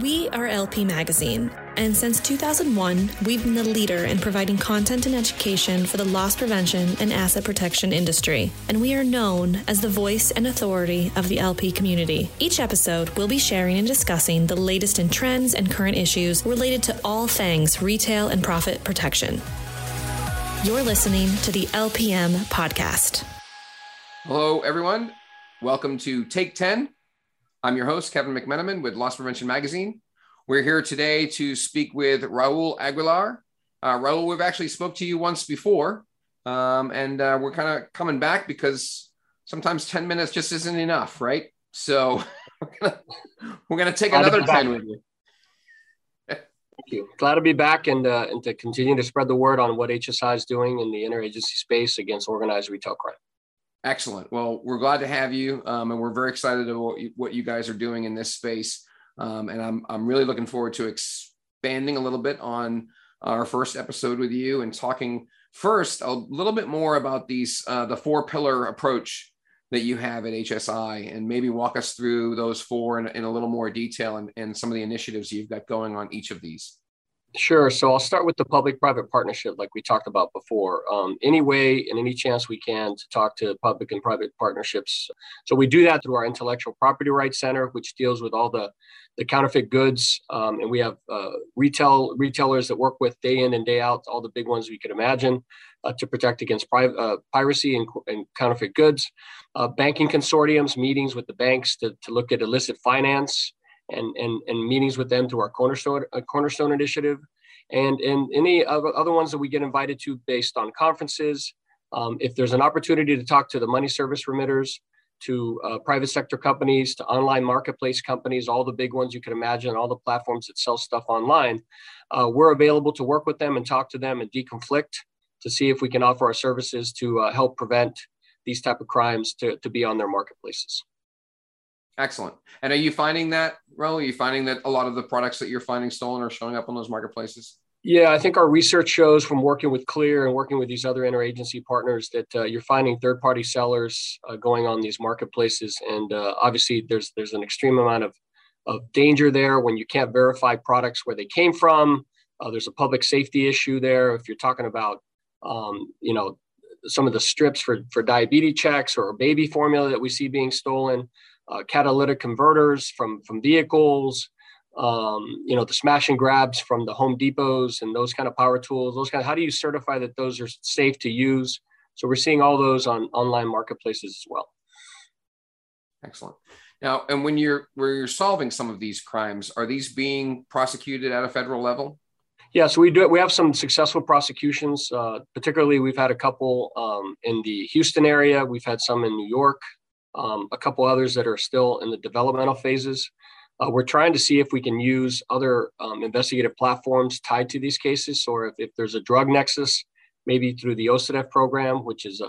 We are LP Magazine, and since 2001, we've been the leader in providing content and education for the loss prevention and asset protection industry, and we are known as the voice and authority of the LP community. Each episode, we'll be sharing and discussing the latest in trends and current issues related to all things retail and profit protection. You're listening to the LPM podcast. Hello, everyone. Welcome to Take 10 I'm your host, Kevin McMenamin with Loss Prevention Magazine. We're here today to speak with Raul Aguilar. Uh, Raul, we've actually spoke to you once before, um, and uh, we're kind of coming back because sometimes 10 minutes just isn't enough, right? So we're gonna, we're gonna take Glad another 10 with you. Thank you. Glad to be back and, uh, and to continue to spread the word on what HSI is doing in the interagency space against organized retail crime. Excellent. Well, we're glad to have you, um, and we're very excited about what you guys are doing in this space. Um, and I'm I'm really looking forward to expanding a little bit on our first episode with you and talking first a little bit more about these uh, the four pillar approach that you have at HSI, and maybe walk us through those four in, in a little more detail and, and some of the initiatives you've got going on each of these. Sure. So I'll start with the public-private partnership, like we talked about before. Um, any way and any chance we can to talk to public and private partnerships. So we do that through our Intellectual Property Rights Center, which deals with all the the counterfeit goods, um, and we have uh, retail retailers that work with day in and day out, all the big ones we could imagine, uh, to protect against pri- uh, piracy and, and, counterfeit goods. Uh, banking consortiums, meetings with the banks to, to look at illicit finance and, and, and meetings with them through our Cornerstone, uh, Cornerstone Initiative, and, and any other ones that we get invited to based on conferences. Um, if there's an opportunity to talk to the money service remitters, to uh, private sector companies, to online marketplace companies, all the big ones you can imagine, all the platforms that sell stuff online, uh, we're available to work with them and talk to them and deconflict to see if we can offer our services to uh, help prevent these type of crimes to, to be on their marketplaces. Excellent. And are you finding that, Ro? Are you finding that a lot of the products that you're finding stolen are showing up on those marketplaces? Yeah, I think our research shows from working with Clear and working with these other interagency partners that uh, you're finding third-party sellers uh, going on these marketplaces, and uh, obviously there's there's an extreme amount of of danger there when you can't verify products where they came from. Uh, there's a public safety issue there if you're talking about um, you know some of the strips for for diabetes checks or baby formula that we see being stolen uh, catalytic converters from from vehicles um, you know the smash and grabs from the home depots and those kind of power tools those kind of how do you certify that those are safe to use so we're seeing all those on online marketplaces as well excellent now and when you're where you're solving some of these crimes are these being prosecuted at a federal level yeah, so we do. We have some successful prosecutions. Uh, particularly, we've had a couple um, in the Houston area. We've had some in New York um, a couple others that are still in the developmental phases. Uh, we're trying to see if we can use other um, investigative platforms tied to these cases, or if, if there's a drug nexus, maybe through the OCDETF program, which is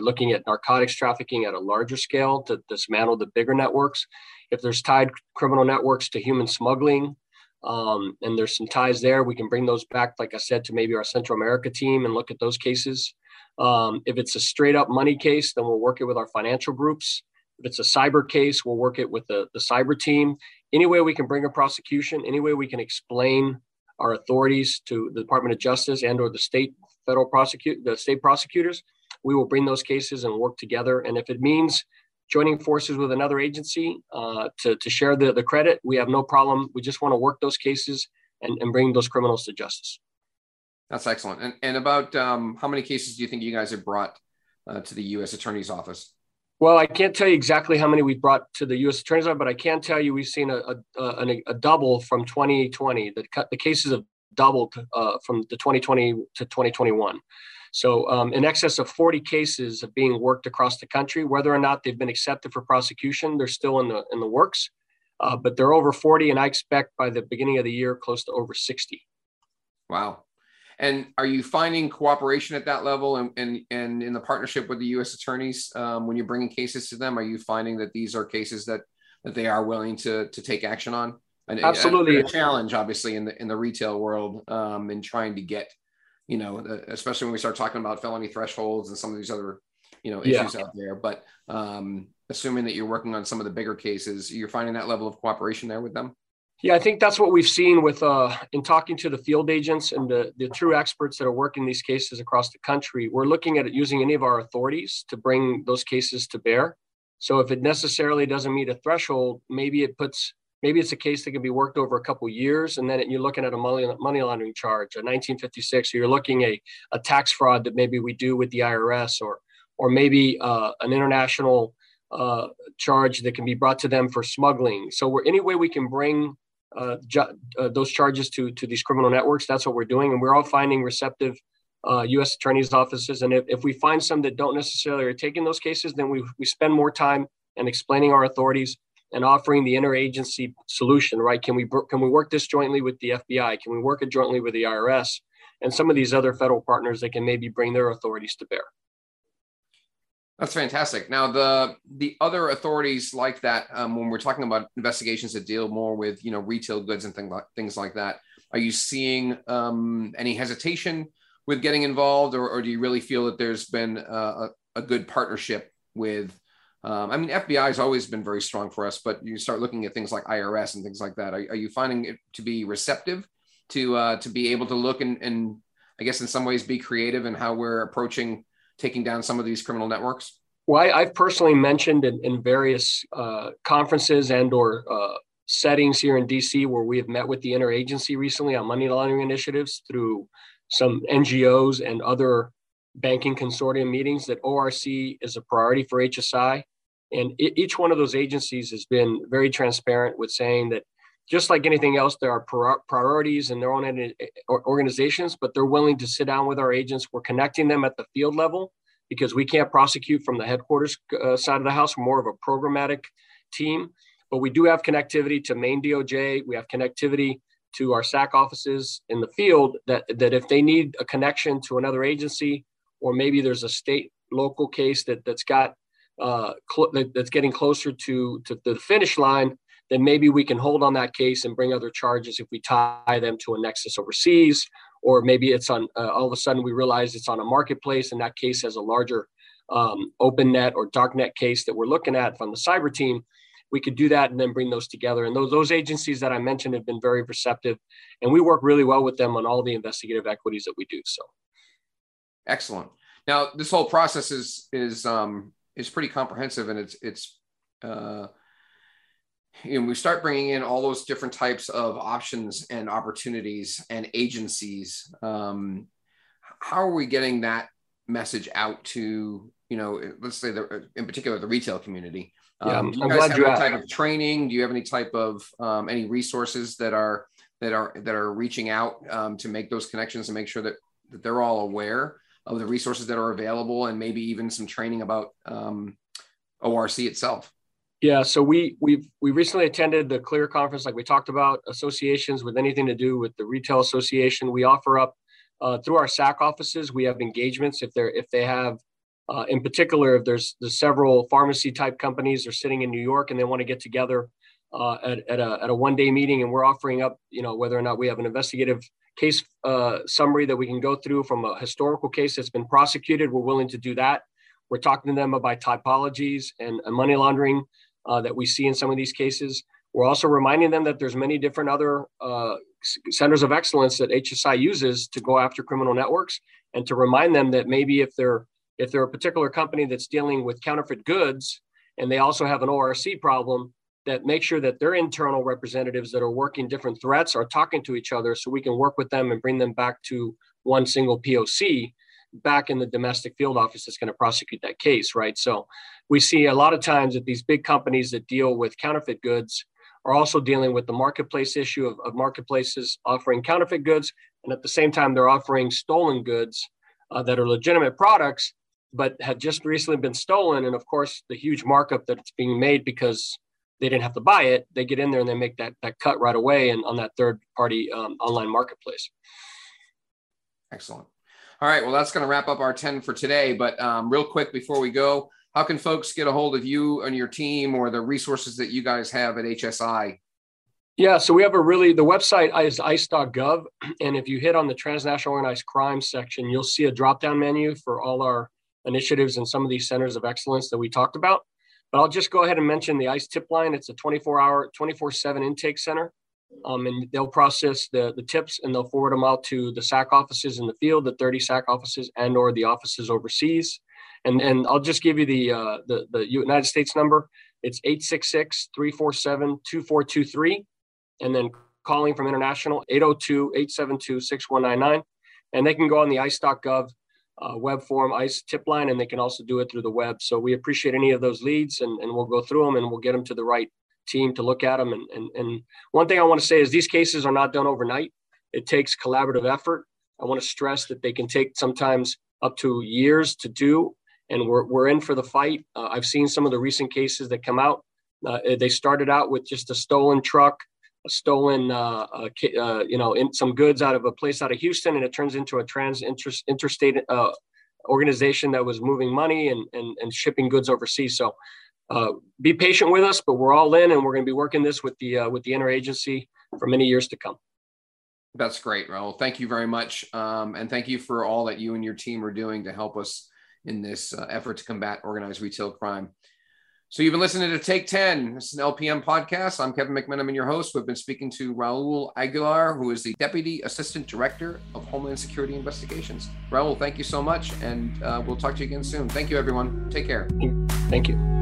looking at narcotics trafficking at a larger scale to dismantle the bigger networks. If there's tied criminal networks to human smuggling, um, and there's some ties there, we can bring those back, like I said, to maybe our Central America team and look at those cases. Um, if it's a straight up money case, then we'll work it with our financial groups. If it's a cyber case, we'll work it with the, the cyber team. Any way we can bring a prosecution, any way we can explain our authorities to the Department of Justice and or the state federal prosecute the state prosecutors, we will bring those cases and work together. And if it means joining forces with another agency uh, to, to share the, the credit, we have no problem. We just want to work those cases and, and bring those criminals to justice. That's excellent. And, and about um, how many cases do you think you guys have brought uh, to the U.S. Attorney's Office? Well, I can't tell you exactly how many we brought to the U.S. Attorney's Office, but I can tell you we've seen a, a, a, a double from 2020. The, the cases have doubled uh, from the 2020 to 2021. So, um, in excess of 40 cases of being worked across the country. Whether or not they've been accepted for prosecution, they're still in the in the works. Uh, but they're over 40, and I expect by the beginning of the year, close to over 60. Wow, and are you finding cooperation at that level and, and, and in the partnership with the U.S. attorneys um, when you're bringing cases to them? Are you finding that these are cases that, that they are willing to, to take action on? And Absolutely. A, a challenge, obviously, in the, in the retail world um, in trying to get, you know, especially when we start talking about felony thresholds and some of these other, you know, issues yeah. out there. But um, assuming that you're working on some of the bigger cases, you're finding that level of cooperation there with them? Yeah, I think that's what we've seen with uh, in talking to the field agents and the, the true experts that are working these cases across the country. We're looking at using any of our authorities to bring those cases to bear. So if it necessarily doesn't meet a threshold, maybe it puts maybe it's a case that can be worked over a couple years, and then you're looking at a money money laundering charge, a 1956. So you're looking a a tax fraud that maybe we do with the IRS, or or maybe uh, an international uh, charge that can be brought to them for smuggling. So we're any way we can bring uh, ju- uh, those charges to to these criminal networks. That's what we're doing, and we're all finding receptive uh, U.S. attorneys' offices. And if, if we find some that don't necessarily are taking those cases, then we we spend more time and explaining our authorities and offering the interagency solution. Right? Can we can we work this jointly with the FBI? Can we work it jointly with the IRS? And some of these other federal partners that can maybe bring their authorities to bear. That's fantastic. Now, the the other authorities like that, um, when we're talking about investigations that deal more with you know retail goods and things like things like that, are you seeing um, any hesitation with getting involved, or, or, do you really feel that there's been a, a good partnership with? Um, I mean, FBI has always been very strong for us, but you start looking at things like IRS and things like that. Are, are you finding it to be receptive to uh, to be able to look and, and I guess in some ways be creative in how we're approaching taking down some of these criminal networks? Well, I, have personally mentioned in, in various uh, conferences and or uh, settings here in DC where we have met with the interagency recently on money laundering initiatives through some NGOs and other banking consortium meetings that ORC is a priority for HSI. And each one of those agencies has been very transparent with saying that just like anything else, there are priorities in their own organizations, but they're willing to sit down with our agents. We're connecting them at the field level because we can't prosecute from the headquarters uh, side of the house. We're more of a programmatic team, but we do have connectivity to main DOJ. We have connectivity to our SAC offices in the field that, that if they need a connection to another agency, or maybe there's a state local case that, that's got uh, cl- that's getting closer to, to the finish line, then maybe we can hold on that case and bring other charges if we tie them to a nexus overseas, or maybe it's on uh, all of a sudden we realize it's on a marketplace and that case has a larger um, open net or dark net case that we're looking at from the cyber team. We could do that and then bring those together. And those, those agencies that I mentioned have been very receptive, and we work really well with them on all the investigative equities that we do. So, excellent. Now, this whole process is is um, is pretty comprehensive, and it's it's uh, you know, we start bringing in all those different types of options and opportunities and agencies. Um, how are we getting that message out to, you know, let's say the, in particular the retail community? Yeah, um, do you I'm guys have any type of training? Do you have any type of um, any resources that are that are that are reaching out um, to make those connections and make sure that that they're all aware of the resources that are available and maybe even some training about um, ORC itself? Yeah, so we we've we recently attended the Clear conference, like we talked about, associations with anything to do with the retail association. We offer up uh, through our SAC offices. We have engagements if they're if they have, uh, in particular, if there's there's several pharmacy type companies are sitting in New York and they want to get together uh, at at a at a one day meeting, and we're offering up, you know, whether or not we have an investigative case uh, summary that we can go through from a historical case that's been prosecuted. We're willing to do that. We're talking to them about typologies and, and money laundering uh, that we see in some of these cases. We're also reminding them that there's many different other uh, centers of excellence that HSI uses to go after criminal networks, and to remind them that maybe if they're if they're a particular company that's dealing with counterfeit goods and they also have an ORC problem, that make sure that their internal representatives that are working different threats are talking to each other so we can work with them and bring them back to one single POC back in the domestic field office that's going to prosecute that case, right? So we see a lot of times that these big companies that deal with counterfeit goods are also dealing with the marketplace issue of, of marketplaces offering counterfeit goods. And at the same time, they're offering stolen goods uh, that are legitimate products, but have just recently been stolen. And of course, the huge markup that's being made because they didn't have to buy it, they get in there and they make that, that cut right away and on that third party um, online marketplace. Excellent. All right. Well, that's going to wrap up our 10 for today. But um, real quick before we go, how can folks get a hold of you and your team or the resources that you guys have at HSI? Yeah, so we have a really, the website is ice.gov. And if you hit on the transnational organized crime section, you'll see a drop down menu for all our initiatives and some of these centers of excellence that we talked about. But I'll just go ahead and mention the ICE tip line. It's a 24 hour, 24 7 intake center. Um, and they'll process the, the tips and they'll forward them out to the SAC offices in the field, the 30 SAC offices and or the offices overseas. And, and I'll just give you the, uh, the, the United States number. It's 866-347-2423. And then calling from international, 802-872-6199. And they can go on the ice.gov uh, web form ICE tip line, and they can also do it through the web. So we appreciate any of those leads, and, and we'll go through them and we'll get them to the right team to look at them. And, and, and one thing I want to say is these cases are not done overnight. It takes collaborative effort. I want to stress that they can take sometimes up to years to do, and we're, we're in for the fight. Uh, I've seen some of the recent cases that come out. Uh, they started out with just a stolen truck, a stolen, uh, uh, you know, in some goods out of a place out of Houston, and it turns into a trans interstate uh, organization that was moving money and, and, and shipping goods overseas. So uh, be patient with us, but we're all in, and we're going to be working this with the uh, with the interagency for many years to come. That's great, Raul. Thank you very much, um, and thank you for all that you and your team are doing to help us in this uh, effort to combat organized retail crime. So you've been listening to Take 10. This is an LPM podcast. I'm Kevin McMenamin, your host. We've been speaking to Raul Aguilar, who is the Deputy Assistant Director of Homeland Security Investigations. Raul, thank you so much, and uh, we'll talk to you again soon. Thank you, everyone. Take care. Thank you.